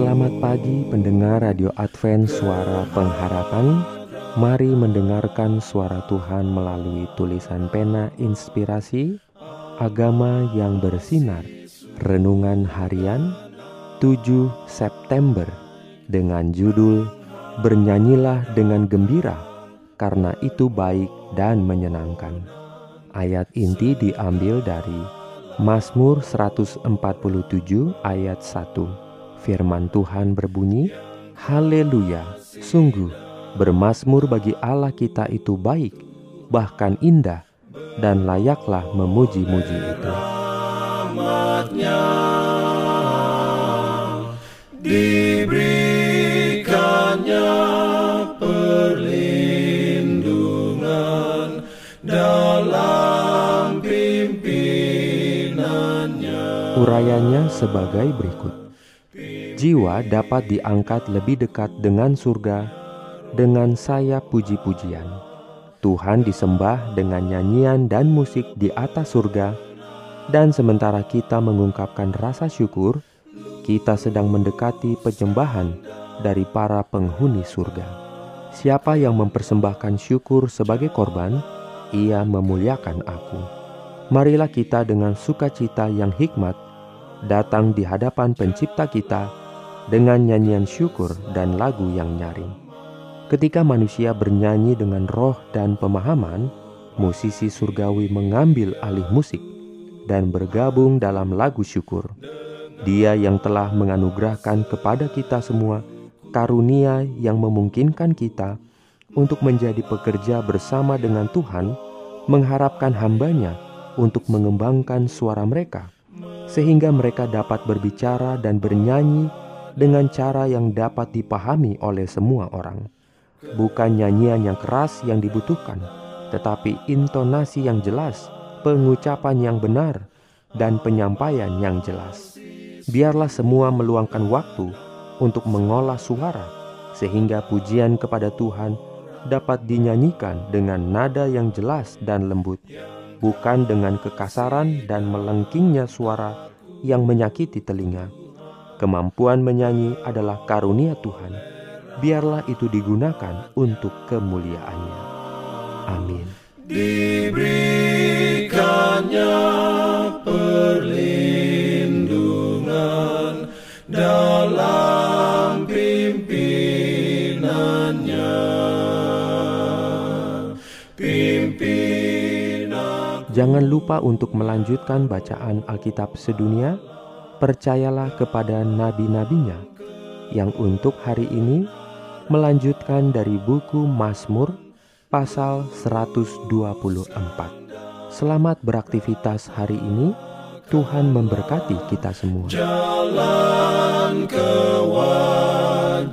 Selamat pagi pendengar Radio Advent Suara Pengharapan. Mari mendengarkan suara Tuhan melalui tulisan pena inspirasi Agama yang bersinar. Renungan harian 7 September Dengan judul Bernyanyilah dengan gembira Karena itu baik dan menyenangkan. Ayat inti diambil dari Mazmur 147 ayat 1 Firman Tuhan berbunyi, Haleluya, sungguh bermasmur bagi Allah kita itu baik, bahkan indah, dan layaklah memuji-muji itu. Diberikannya perlindungan dalam pimpinannya. Urayanya sebagai berikut jiwa dapat diangkat lebih dekat dengan surga dengan sayap puji-pujian. Tuhan disembah dengan nyanyian dan musik di atas surga, dan sementara kita mengungkapkan rasa syukur, kita sedang mendekati penyembahan dari para penghuni surga. Siapa yang mempersembahkan syukur sebagai korban, ia memuliakan aku. Marilah kita dengan sukacita yang hikmat datang di hadapan Pencipta kita dengan nyanyian syukur dan lagu yang nyaring. Ketika manusia bernyanyi dengan roh dan pemahaman, musisi surgawi mengambil alih musik dan bergabung dalam lagu syukur. Dia yang telah menganugerahkan kepada kita semua karunia yang memungkinkan kita untuk menjadi pekerja bersama dengan Tuhan, mengharapkan hambanya untuk mengembangkan suara mereka, sehingga mereka dapat berbicara dan bernyanyi dengan cara yang dapat dipahami oleh semua orang. Bukan nyanyian yang keras yang dibutuhkan, tetapi intonasi yang jelas, pengucapan yang benar, dan penyampaian yang jelas. Biarlah semua meluangkan waktu untuk mengolah suara, sehingga pujian kepada Tuhan dapat dinyanyikan dengan nada yang jelas dan lembut, bukan dengan kekasaran dan melengkingnya suara yang menyakiti telinga. Kemampuan menyanyi adalah karunia Tuhan. Biarlah itu digunakan untuk kemuliaannya. Amin. Diberikannya perlindungan dalam pimpinannya. Pimpinan. Jangan lupa untuk melanjutkan bacaan Alkitab sedunia percayalah kepada nabi-nabinya yang untuk hari ini melanjutkan dari buku Mazmur pasal 124. Selamat beraktivitas hari ini. Tuhan memberkati kita semua. Jalan keluar